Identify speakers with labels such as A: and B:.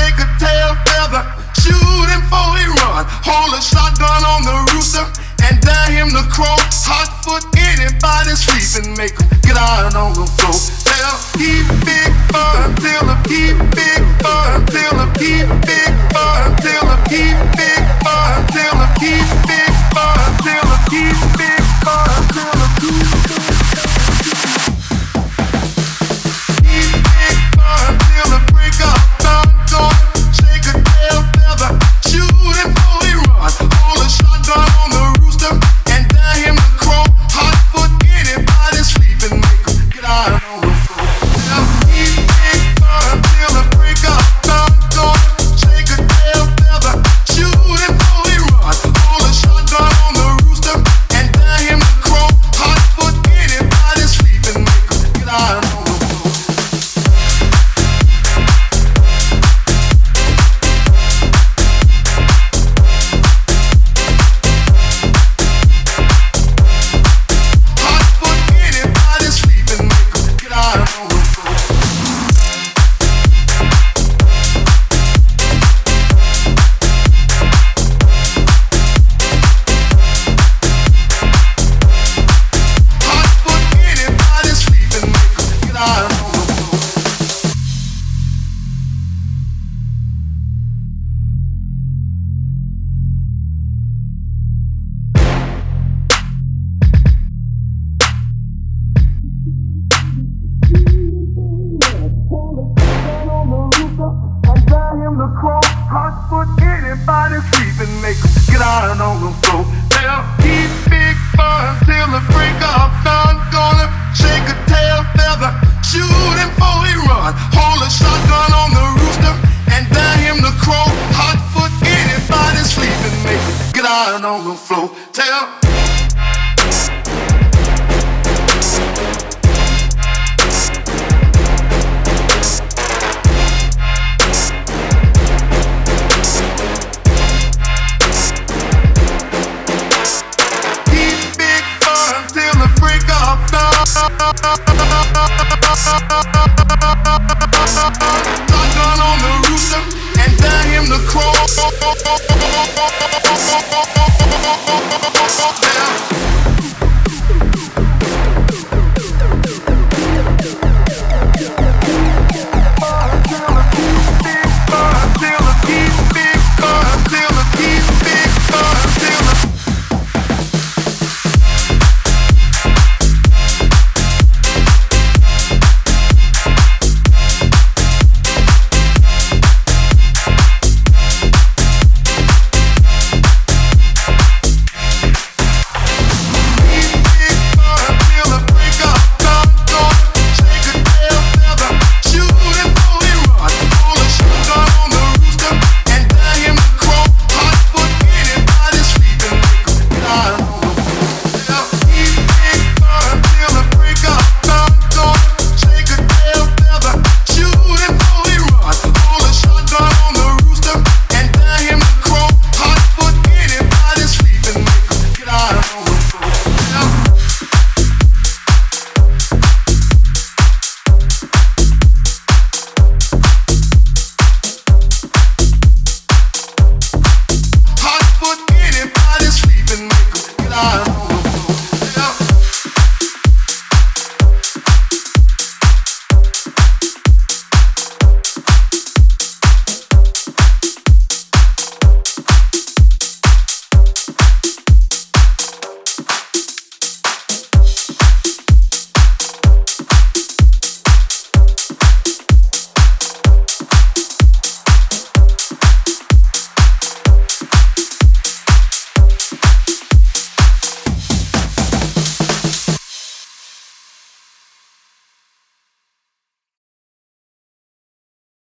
A: Take a tail feather. Shoot him for a run. Hold a shotgun on the rooster and dare him to crow. Hot foot anybody sleeping, make him get out on the floor. Tell him. him the cross, hot foot, anybody sleeping, make him get out on the floor.